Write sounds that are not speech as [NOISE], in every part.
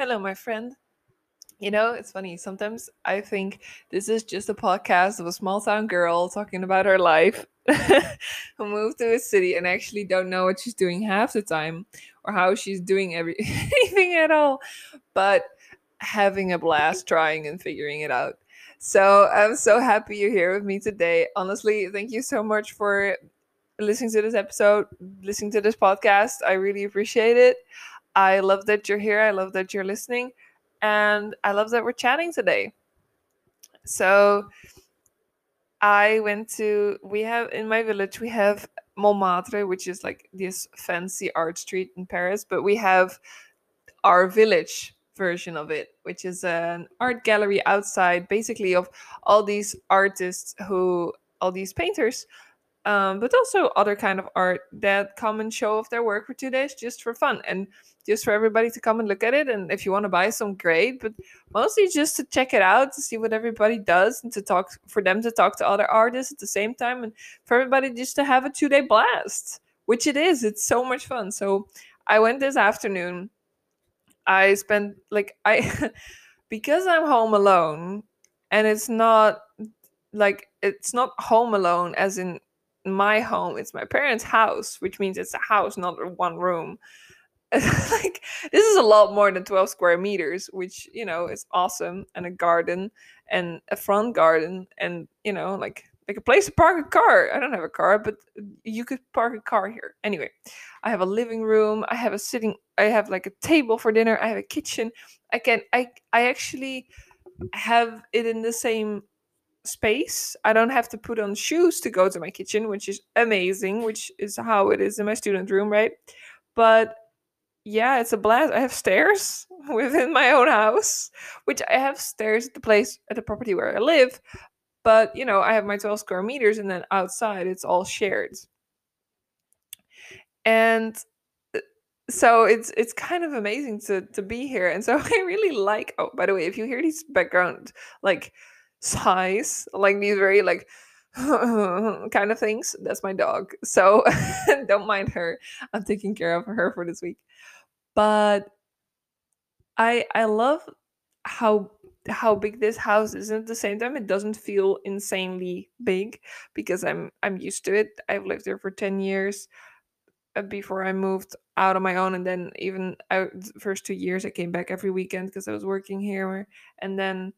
Hello, my friend. You know, it's funny. Sometimes I think this is just a podcast of a small town girl talking about her life [LAUGHS] who moved to a city and actually don't know what she's doing half the time or how she's doing every- [LAUGHS] anything at all, but having a blast trying and figuring it out. So I'm so happy you're here with me today. Honestly, thank you so much for listening to this episode, listening to this podcast. I really appreciate it. I love that you're here. I love that you're listening. And I love that we're chatting today. So I went to, we have in my village, we have Montmartre, which is like this fancy art street in Paris, but we have our village version of it, which is an art gallery outside, basically, of all these artists who, all these painters um, but also other kind of art that come and show off their work for two days just for fun and just for everybody to come and look at it. And if you want to buy some, great. But mostly just to check it out, to see what everybody does, and to talk for them to talk to other artists at the same time, and for everybody just to have a two day blast, which it is. It's so much fun. So I went this afternoon. I spent like I [LAUGHS] because I'm home alone, and it's not like it's not home alone as in my home it's my parents house which means it's a house not one room. [LAUGHS] Like this is a lot more than 12 square meters which you know is awesome and a garden and a front garden and you know like like a place to park a car. I don't have a car but you could park a car here. Anyway i have a living room i have a sitting i have like a table for dinner i have a kitchen. I can i i actually have it in the same space. I don't have to put on shoes to go to my kitchen, which is amazing, which is how it is in my student room, right? But yeah, it's a blast. I have stairs [LAUGHS] within my own house, which I have stairs at the place at the property where I live. But you know, I have my 12 square meters, and then outside it's all shared. And uh, so it's it's kind of amazing to to be here. And so [LAUGHS] I really like. Oh, by the way, if you hear these background like sighs, like these very like [LAUGHS] kind of things. That's my dog. So [LAUGHS] don't mind her. I'm taking care of her for this week. But I I love how how big this house is and at the same time it doesn't feel insanely big because I'm I'm used to it. I've lived there for 10 years uh, before I moved out on my own and then even I, the first 2 years I came back every weekend because I was working here and then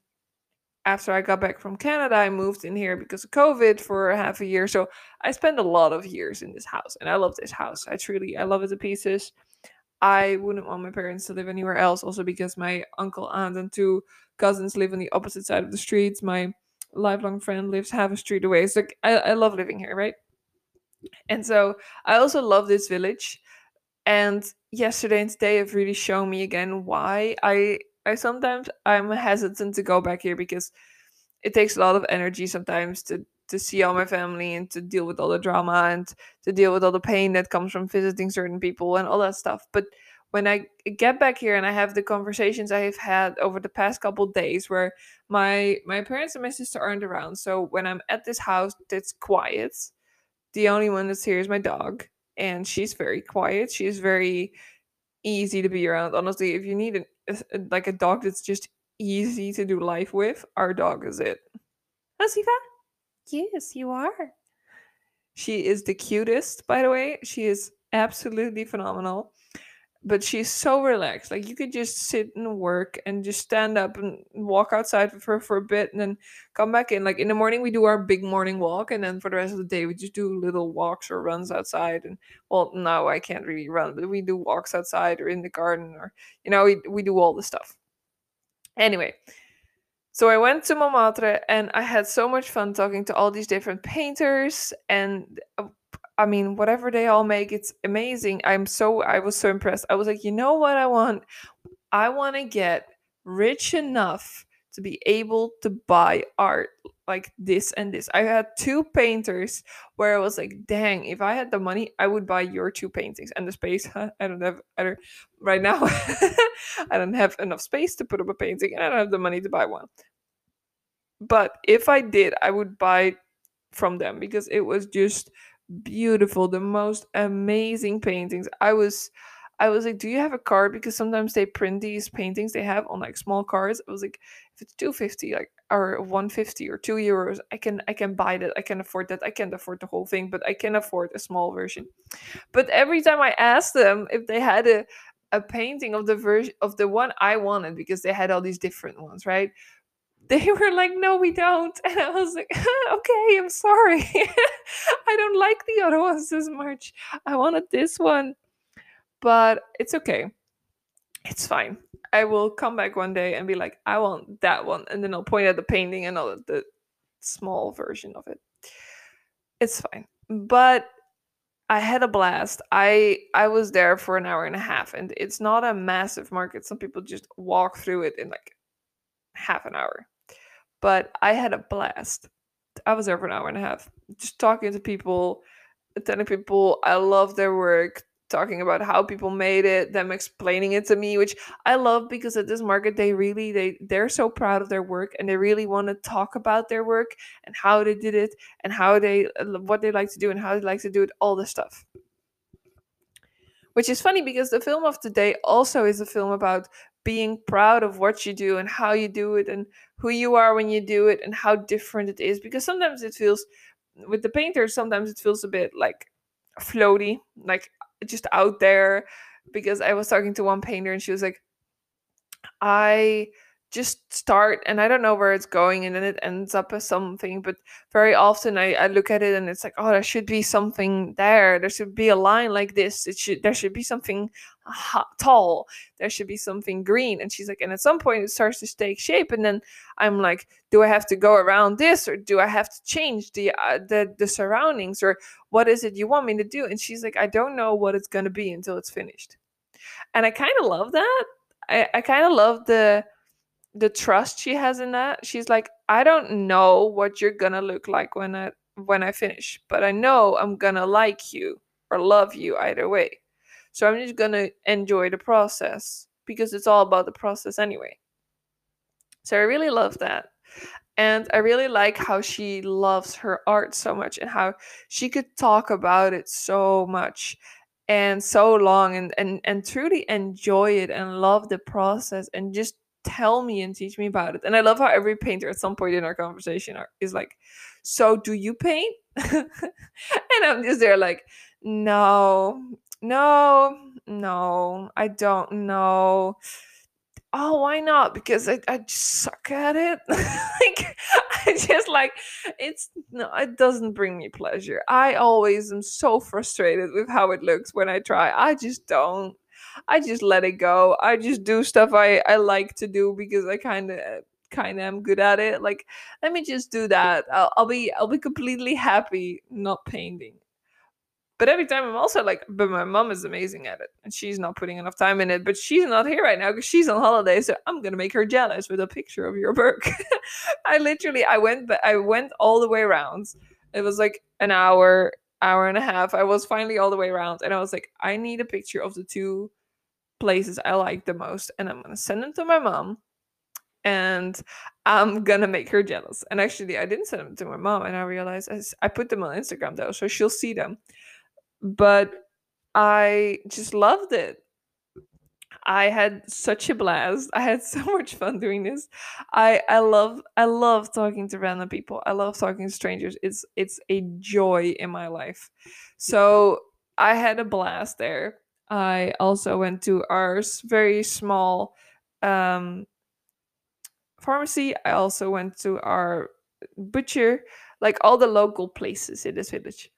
after I got back from Canada, I moved in here because of COVID for half a year. So I spent a lot of years in this house, and I love this house. I truly, I love it to pieces. I wouldn't want my parents to live anywhere else, also because my uncle, aunt, and two cousins live on the opposite side of the streets. My lifelong friend lives half a street away. So I, I love living here, right? And so I also love this village. And yesterday and today have really shown me again why I I sometimes I'm hesitant to go back here because it takes a lot of energy sometimes to to see all my family and to deal with all the drama and to deal with all the pain that comes from visiting certain people and all that stuff. But when I get back here and I have the conversations I have had over the past couple days where my my parents and my sister aren't around. So when I'm at this house that's quiet, the only one that's here is my dog. And she's very quiet. She's very easy to be around. Honestly, if you need an, uh, a, uh, like a dog that's just easy to do life with, our dog is it. Oh, Asifa? Yes, you are. She is the cutest, by the way. She is absolutely phenomenal but she's so relaxed. Like you could just sit and work and just stand up and walk outside with her for a bit and then come back in. Like in the morning we do our big morning walk and then for the rest of the day we just do little walks or runs outside and well now I can't really run, but we do walks outside or in the garden or you know, we we do all the stuff. Anyway, so I went to Montmartre and I had so much fun talking to all these different painters and uh, I mean, whatever they all make, it's amazing. I'm so I was so impressed. I was like, you know what I want? I want to get rich enough to be able to buy art like this and this. I had two painters where I was like, dang, if I had the money, I would buy your two paintings and the space. Huh? [LAUGHS] I don't have I don't, right now. [LAUGHS] I don't have enough space to put up a painting, and I don't have the money to buy one. But if I did, I would buy from them because it was just beautiful, the most amazing paintings. I was I was like, "Do you have a card?" Because sometimes they print these paintings they have on like small cards. I was like, "If it's two fifty, like or one fifty or two euros, I can I can buy that. I can afford that. I can't afford the whole thing, but I can afford a small version." But every time I asked them if they had a a painting of the version of the one I wanted, because they had all these different ones, right? They were like, "No, we don't," [LAUGHS] and I was like, [LAUGHS] "Okay, I'm sorry. [LAUGHS] I don't like the other ones as much. I wanted this one." but it's okay. It's fine. I will come back one day and be like, I want that one, and then I'll point at the painting and all the small version of it. It's fine. But I had a blast. I I was there for an hour and a half, and it's not a massive market. Some people just walk through it in like half an hour. But I had a blast. I was there for an hour and a half, just talking to people, telling people I love their work, talking about how people made it them explaining it to me which i love because at this market they really they they're so proud of their work and they really want to talk about their work and how they did it and how they uh, what they like to do and how they like to do it all this stuff which is funny because the film of today also is a film about being proud of what you do and how you do it and who you are when you do it and how different it is because sometimes it feels with the painter sometimes it feels a bit like floaty like just out there because I was talking to one painter and she was like, I just start and I don't know where it's going and then it ends up as something. But very often I, I look at it and it's like, oh, there should be something there. There should be a line like this. It should there should be something tall. There should be something green. And she's like, and at some point it starts to take shape. And then I'm like, do I have to go around this or do I have to change the uh, the the surroundings or what is it you want me to do? And she's like, I don't know what it's gonna be until it's finished. And I kind of love that. I, I kind of love the the trust she has in that she's like i don't know what you're gonna look like when i when i finish but i know i'm gonna like you or love you either way. So i'm just gonna enjoy the process because it's all about the process anyway. So i really love that. And i really like how she loves her art so much and how she could talk about it so much and so long and and and truly enjoy it and love the process and just tell me and teach me about it. And I love how every painter at some point in our conversation are, is like, So do you paint? [LAUGHS] and I'm just there like, No, no, no, I don't know. Oh, why not? Because I, I suck at it. [LAUGHS] like I just like it's no, it doesn't bring me pleasure. I always am so frustrated with how it looks when I try. I just don't. I just let it go. I just do stuff I I like to do because I kind of kind of am good at it. Like let me just do that. I'll, I'll be I'll be completely happy not painting. But every time I'm also like, but my mom is amazing at it, and she's not putting enough time in it. But she's not here right now because she's on holiday, so I'm gonna make her jealous with a picture of your work. [LAUGHS] I literally, I went, but I went all the way around. It was like an hour, hour and a half. I was finally all the way around, and I was like, I need a picture of the two places I like the most, and I'm gonna send them to my mom, and I'm gonna make her jealous. And actually, I didn't send them to my mom, and I realized I, put them on Instagram though, so she'll see them. But I just loved it. I had such a blast. I had [LAUGHS] so much fun doing this. I I love I love talking to random people. I love talking to strangers. It's it's a joy in my life. So I had a blast there. I also went to our very small um, pharmacy. I also went to our butcher, like all the local places in this village.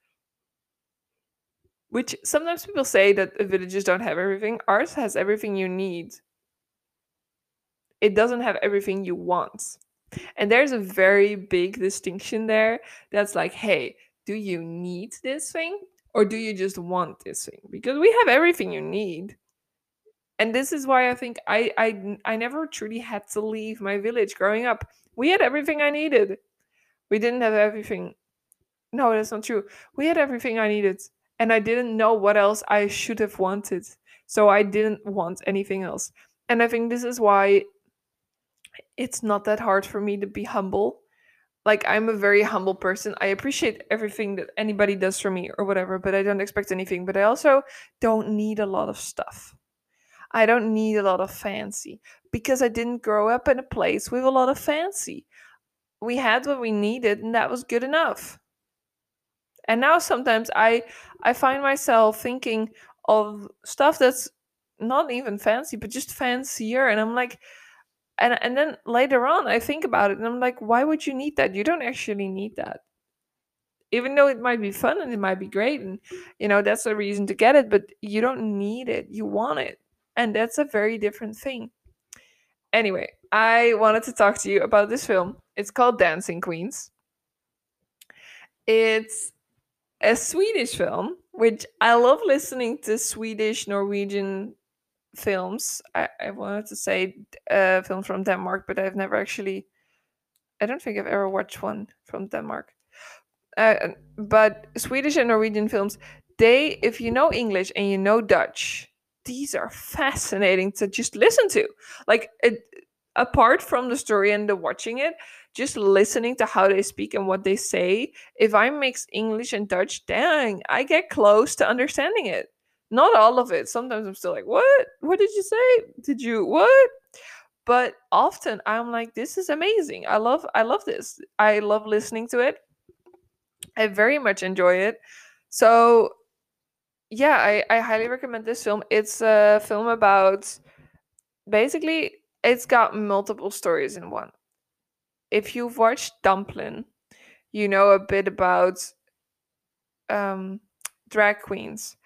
Which sometimes people say that villages don't have everything. Ours has everything you need. It doesn't have everything you want. And there's a very big distinction there that's like, hey, do you need this thing or do you just want this thing? Because we have everything you need. And this is why I think I I I never truly had to leave my village growing up. We had everything I needed. We didn't have everything. No, that's not true. We had everything I needed and I didn't know what else I should have wanted. So I didn't want anything else. And I think this is why it's not that hard for me to be humble like I'm a very humble person. I appreciate everything that anybody does for me or whatever, but I don't expect anything. But I also don't need a lot of stuff. I don't need a lot of fancy because I didn't grow up in a place with a lot of fancy. We had what we needed and that was good enough. And now sometimes I I find myself thinking of stuff that's not even fancy but just fancier and I'm like and and then later on I think about it and I'm like why would you need that? You don't actually need that. Even though it might be fun and it might be great and you know that's a reason to get it but you don't need it. You want it. And that's a very different thing. Anyway, I wanted to talk to you about this film. It's called Dancing Queens. It's a Swedish film, which I love listening to Swedish, Norwegian films. I, I wanted to say a film from Denmark, but I've never actually. I don't think I've ever watched one from Denmark. Uh, but Swedish and Norwegian films, they, if you know English and you know Dutch, these are fascinating to just listen to. Like, it, apart from the story and the watching it, just listening to how they speak and what they say, if I mix English and Dutch, dang, I get close to understanding it. Not all of it. Sometimes I'm still like, what? What did you say? Did you what? But often I'm like, this is amazing. I love I love this. I love listening to it. I very much enjoy it. So yeah, I, I highly recommend this film. It's a film about basically it's got multiple stories in one. If you've watched Dumplin', you know a bit about um, drag queens.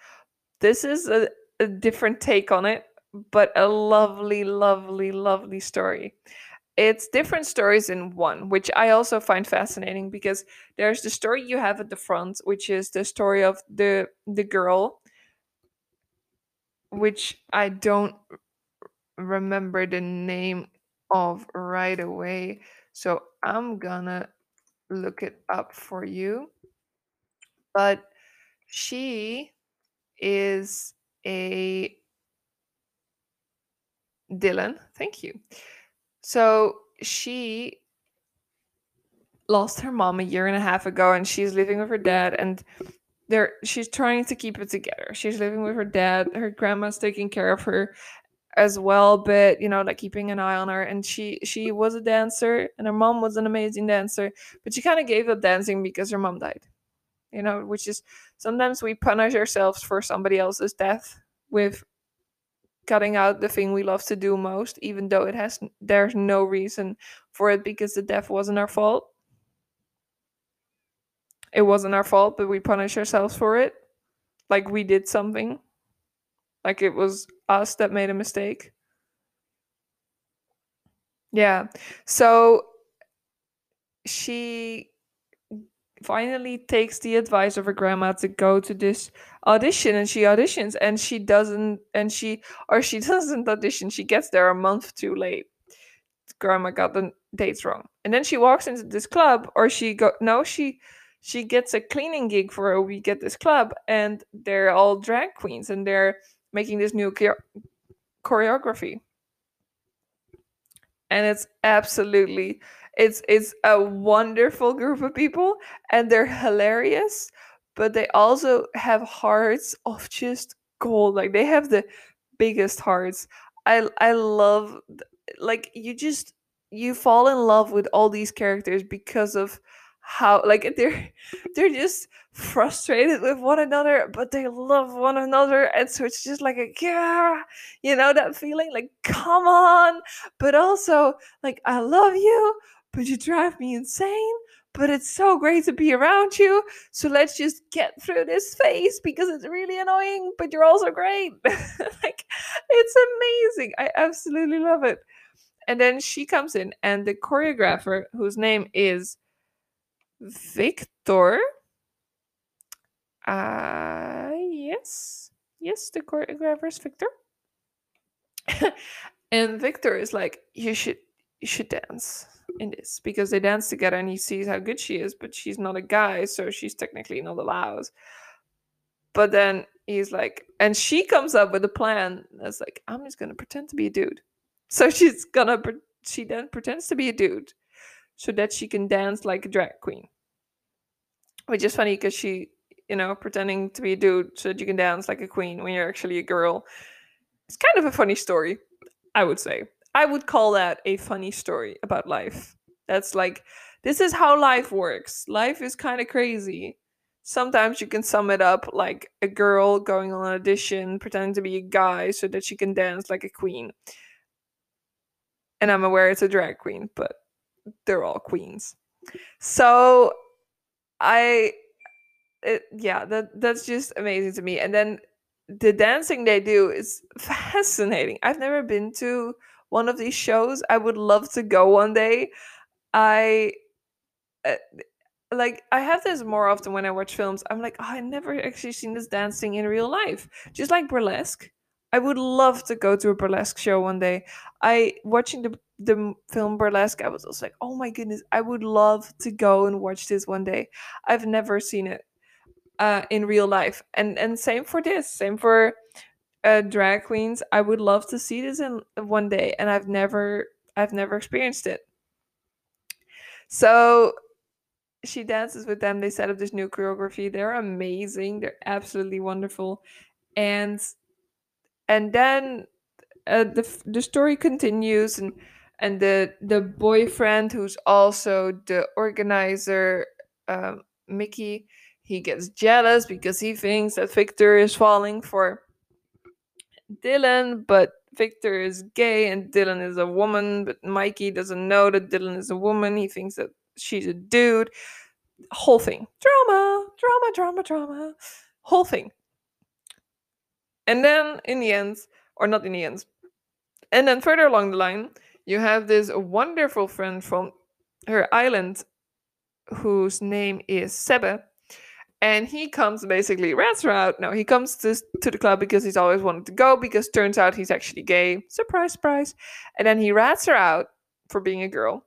This is a, a different take on it, but a lovely, lovely, lovely story. It's different stories in one, which I also find fascinating because there's the story you have at the front, which is the story of the the girl, which I don't remember the name of right away. So I'm gonna look it up for you. But she is a Dylan. Thank you. So she lost her mom a year and a half ago and she's living with her dad and there she's trying to keep it together. She's living with her dad. Her grandma's taking care of her as well, but you know, like keeping an eye on her. And she she was a dancer, and her mom was an amazing dancer, but she kind of gave up dancing because her mom died. You know, which is sometimes we punish ourselves for somebody else's death with cutting out the thing we love to do most, even though it has there's no reason for it because the death wasn't our fault. It wasn't our fault, but we punish ourselves for it. Like we did something. Like it was us that made a mistake. Yeah. So she finally takes the advice of her grandma to go to this audition and she auditions and she doesn't and she or she [LAUGHS] doesn't audition. She gets there a month too late. Grandma got the dates wrong. And then she walks into this club or she go no she she gets a cleaning gig for a week at this club and they're all drag queens and they're making this new choreography. And it's absolutely it's it's a wonderful group of people and they're hilarious but they also have hearts of just gold like they have the biggest hearts. I i love like you just you fall in love with all these characters because of how like [LAUGHS] they're they're just frustrated with one another but they love one another and so it's just like a yeah you know that feeling like come on! But also like i love you but you drive me insane but it's so great to be around you so let's just get through this phase because it's really annoying but you're also great [LAUGHS] like it's amazing i absolutely love it and then she comes in and the choreographer whose name is Victor. Uh, yes. Yes, the choreographer is Victor. [LAUGHS] and Victor is like, you should you should dance in this because they dance together and he sees how good she is, but she's not a guy, so she's technically not allowed. But then he's like, and she comes up with a plan that's like, I'm just gonna pretend to be a dude. So [LAUGHS] she's gonna, she then pretends to be a dude so that she can dance like a drag queen. Which is funny because she, you know, pretending to be a dude so that you can dance like a queen when you're actually a girl. It's kind of a funny story, I would say. I would call that a funny story about life. That's like, this is how life works. Life is kind of crazy. Sometimes you can sum it up like a girl going on an audition, pretending to be a guy so that she can dance like a queen. And I'm aware it's a drag queen, but they're all queens. So I it, yeah, that that's just amazing to me. And then the dancing they do is [LAUGHS] fascinating. I've never been to one of these shows. I would love to go one day. I uh, like I have this more often when I watch films. I'm like, oh, I never actually seen this dancing in real life. Just like burlesque. I would love to go to a burlesque show one day. I watching the the film burlesque. I was also like, oh my goodness, I would love to go and watch this one day. I've never seen it uh, in real life, and and same for this. Same for uh, drag queens. I would love to see this in one day, and I've never I've never experienced it. So she dances with them. They set up this new choreography. They're amazing. They're absolutely wonderful, and and then uh, the the story continues and and the the boyfriend who's also the organizer um, mickey he gets jealous because he thinks that victor is falling for dylan but victor is gay and dylan is a woman but mikey doesn't know that dylan is a woman. He thinks that she's a dude. Whole thing. Drama drama drama drama. Whole thing. And then in the end or not in the end and then further along the line you have this wonderful friend from her island whose name is Sebe. And he comes basically rats her out. No, he comes to, to the club because he's always wanted to go because turns out he's actually gay. Surprise, surprise. And then he rats her out for being a girl.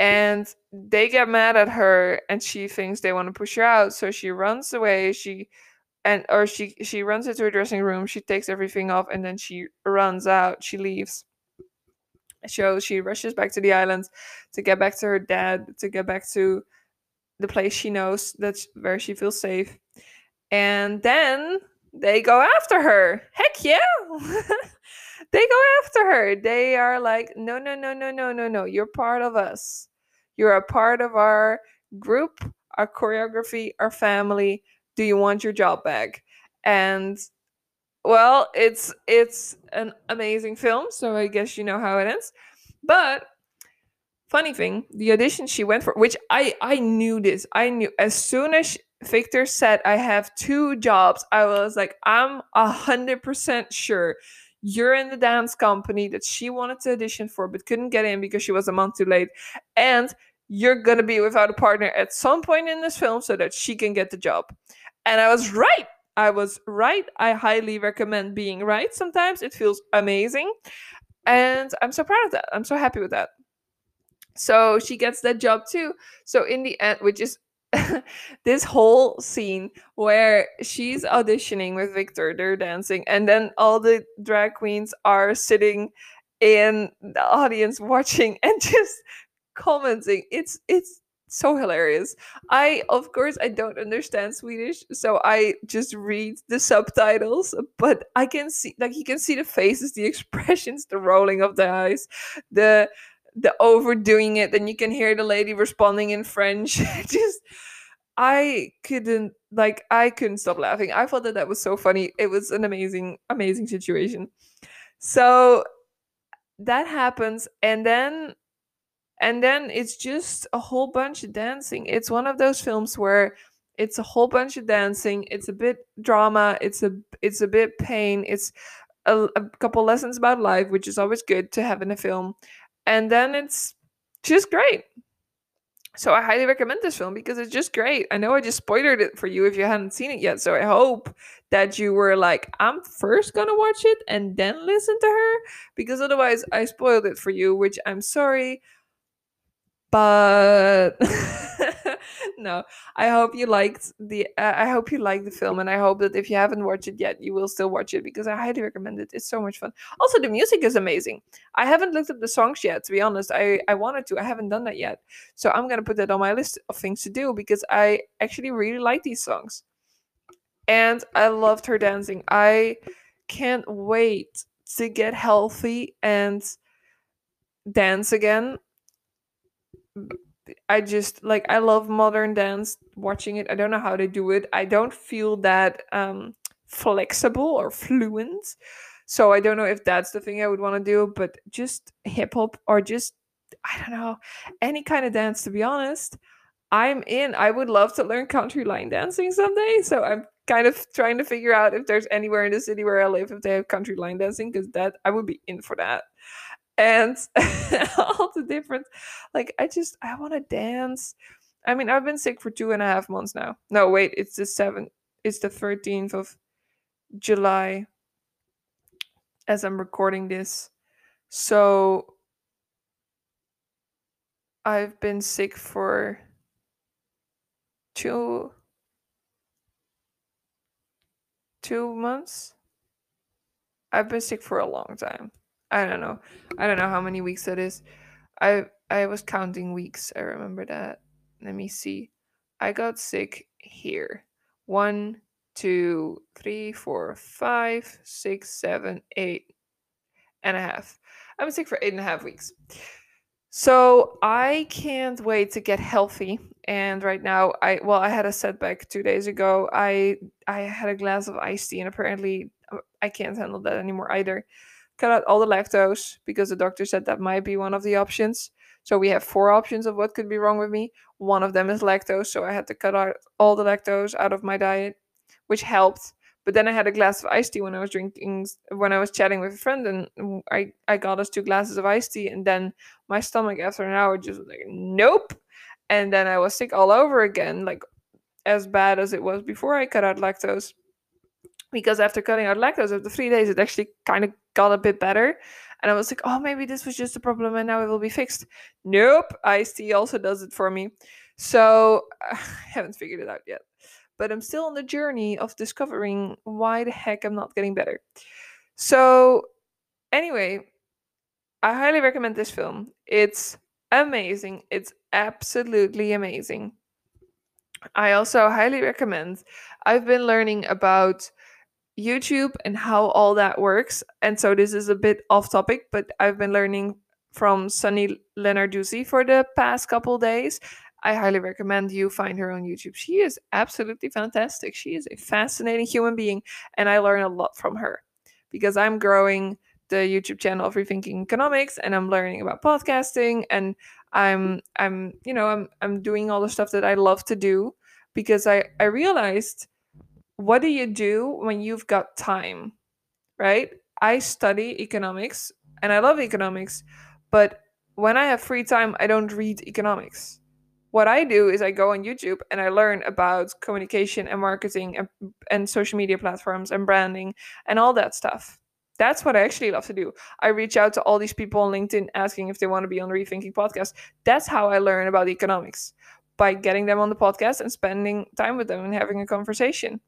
And they get mad at her and she thinks they want to push her out. So she runs away. She and or she she runs into her dressing room she takes everything off and then she runs out she leaves so she rushes back to the island to get back to her dad to get back to the place she knows that's where she feels safe. And then they go after her. Heck yeah. [LAUGHS] They go after her. They are like no no no no no no no. You're part of us. You're a part of our group our choreography our family. Do you want your job back? And well it's it's an amazing film so i guess you know how it ends. But funny thing the audition she went for which i i knew this i knew as soon as victor said i have two jobs i was like i'm a hundred percent sure you're in the dance company that she wanted to audition for but couldn't get in because she was a month too late and you're gonna be without a partner at some point in this film so that she can get the job and I was right. I was right. I highly recommend being right sometimes. It feels amazing. And I'm so proud of that. I'm so happy with that. So she gets that job too. So in the end, which is [LAUGHS] this whole scene where she's auditioning with Victor, they're dancing, and then all the drag queens are sitting in the audience watching [LAUGHS] and just commenting. It's it's so hilarious. I of course I don't understand Swedish, so I just read the subtitles, but I can see like you can see the faces, the [LAUGHS] expressions, the rolling of the eyes, the the overdoing it, and you can hear the lady responding in French. [LAUGHS] just I couldn't like I couldn't stop laughing. I thought that that was so funny. It was an amazing amazing situation. So that happens and then and then it's just a whole bunch of dancing it's one of those films where it's a whole bunch of dancing it's a bit drama it's a it's a bit pain it's a, a couple lessons about life which is always good to have in a film and then it's just great so I highly recommend this film because it's just great. I know I just spoiled it for you if you hadn't seen it yet. So I hope that you were like, I'm first gonna watch it and then listen to her because otherwise I spoiled it for you, which I'm sorry but [LAUGHS] no, I hope you liked the. Uh, I hope you liked the film, and I hope that if you haven't watched it yet, you will still watch it because I highly recommend it. It's so much fun. Also, the music is amazing. I haven't looked up the songs yet, to be honest. I I wanted to. I haven't done that yet, so I'm gonna put that on my list of things to do because I actually really like these songs, and I loved her dancing. I can't wait to get healthy and dance again I just like I love modern dance watching it. I don't know how to do it. I don't feel that um flexible or fluent. So I don't know if that's the thing I would want to do, but just hip hop or just I don't know, any kind of dance to be honest. I'm in. I would love to learn country line dancing someday. So I'm kind of trying to figure out if there's anywhere in the city where I live if they have country line dancing because that I would be in for that and [LAUGHS] all the different like i just i want to dance. I mean i've been sick for two and a half months now. No wait it's the 7th it's the 13th of july as i'm recording this. So i've been sick for two two months. I've been sick for a long time I don't know. I don't know how many weeks that is. I I was counting weeks. I remember that. Let me see. I got sick here. One, two, three, four, five, six, seven, eight and a half. I was sick for eight and a half weeks. So I can't wait to get healthy. And right now, I well, I had a setback two days ago. I I had a glass of iced tea, and apparently, uh, I can't handle that anymore either cut out all the lactose because the doctor said that might be one of the options. So we have four options of what could be wrong with me. One of them is lactose, so I had to cut out all the lactose out of my diet, which helped. But then I had a glass of iced tea when I was drinking when I was chatting with a friend, and I I got us two glasses of iced tea, and then my stomach after an hour just like nope, and then I was sick all over again, like as bad as it was before I cut out lactose because after cutting out lactose after three days, it actually kind of got a bit better. And I was like, oh, maybe this was just a problem and now it will be fixed. Nope, iced tea also does it for me. So [SIGHS] I haven't figured it out yet. But I'm still on the journey of discovering why the heck I'm not getting better. So, anyway, I highly recommend this film. It's amazing. It's absolutely amazing. I also highly recommend. I've been learning about YouTube and how all that works. And so this is a bit off topic, but I've been learning from Sunny Lenarduzzi for the past couple days. I highly recommend you find her on YouTube. She is absolutely fantastic. She is a fascinating human being, and I learn a lot from her because I'm growing the YouTube channel of Rethinking Economics, and I'm learning about podcasting, and I'm I'm you know I'm I'm doing all the stuff that I love to do because I I realized what do you do when you've got time? Right? I study economics and I love economics, but when I have free time, I don't read economics. What I do is I go on YouTube and I learn about communication and marketing and, and social media platforms and branding and all that stuff. That's what I actually love to do. I reach out to all these people on LinkedIn asking if they want to be on the Rethinking podcast. That's how I learn about economics by getting them on the podcast and spending time with them and having a conversation.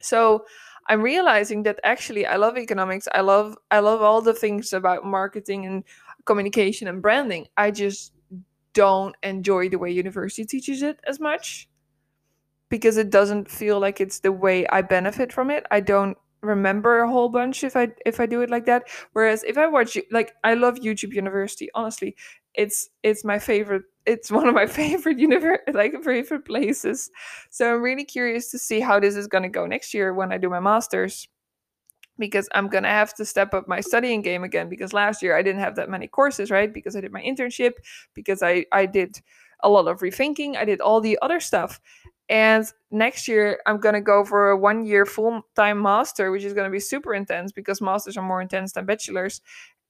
So I'm realizing that actually I love economics. I love I love all the things about marketing and communication and branding. I just don't enjoy the way university teaches it as much because it doesn't feel like it's the way I benefit from it. I don't remember a whole bunch if I if I do it like that. Whereas if I watch like I love YouTube University, honestly, it's it's my favorite it's one of my [LAUGHS] favorite universe like favorite places. So i'm really curious to see how this is going to go next year when i do my masters because i'm going to have to step up my studying game again because last year i didn't have that many courses right? Because i did my internship because i i did a lot of rethinking i did all the other stuff. And next year i'm going to go for a one year full time master which is going to be super intense because masters are more intense than bachelors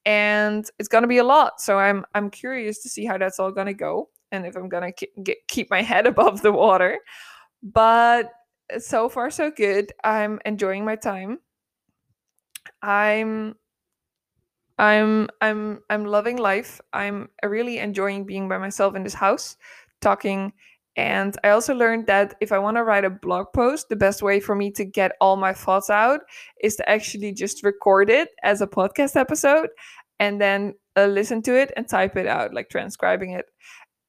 and it's going to be a lot. So i'm i'm curious to see how that's all going to go and if i'm going to ke- keep my [LAUGHS] head above the water. But so far so good. I'm enjoying my time. I'm i'm i'm i'm loving life. I'm really enjoying being by myself in this house talking. And I also learned that if I want to write a blog post, the best way for me to get all my thoughts out is to actually just record it as a podcast episode and then uh, listen to it and type it out, like transcribing it.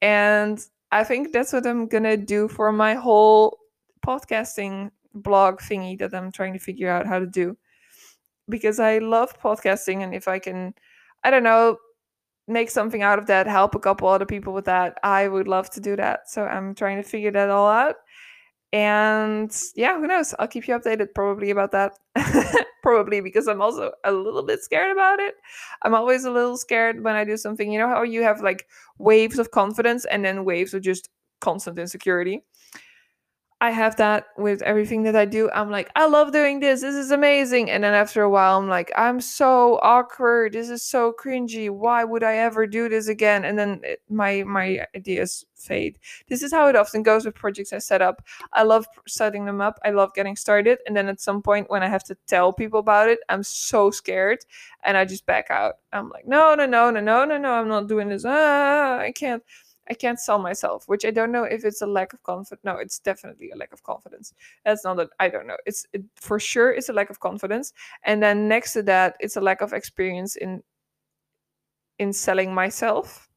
And I think that's what I'm to do for my whole podcasting blog thingy that I'm trying to figure out how to do. Because I love podcasting, and if I can, I don't know, make something out of that, help a couple other people with that, I would love to do that. So I'm trying to figure that all out. And yeah, who knows? I'll keep you updated probably about that. [LAUGHS] probably because I'm also a little bit scared about it. I'm always a little scared when I do something. You know how you have like waves of confidence and then waves of just constant insecurity? I have that with everything that I do. I'm like, I love doing this. This is amazing. And then after a while, I'm like, I'm so awkward. This is so cringy. Why would I ever do this again? And then it, my my ideas fade. This is how it often goes with projects I set up. I love setting them up. I love getting started. And then at some point, when I have to tell people about it, I'm so scared, and I just back out. I'm like, no, no, no, no, no, no, no. I'm not doing this. Ah, I can't. I can't sell myself, which I don't know if it's a lack of confidence. No, it's definitely a lack of confidence. That's not that I don't know. It's it, for sure it's a lack of confidence, and then next to that, it's a lack of experience in in selling myself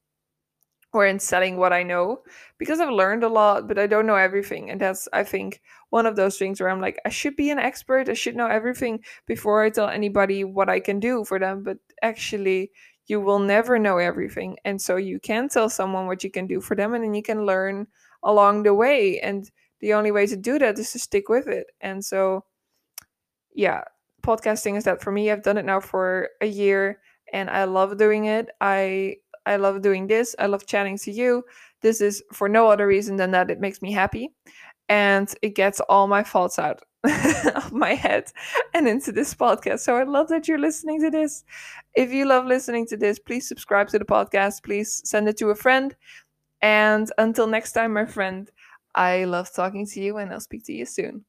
or in selling what I know because I've learned a lot, but I don't know everything, and that's I think one of those things where I'm like I should be an expert. I should know everything before I tell anybody what I can do for them, but actually you will never know everything. And so you can tell someone what you can do for them and then you can learn along the way. And the only way to do that is to stick with it. And so, yeah, podcasting is that for me. I've done it now for a year and I love doing it. I I love doing this. I love chatting to you. This is for no other reason than that it makes me happy and it gets all my faults out [LAUGHS] of my head and into this podcast. So I love that you're listening to this. If you love listening to this, please subscribe to the podcast. Please send it to a friend. And until next time, my friend, I love talking to you and I'll speak to you soon.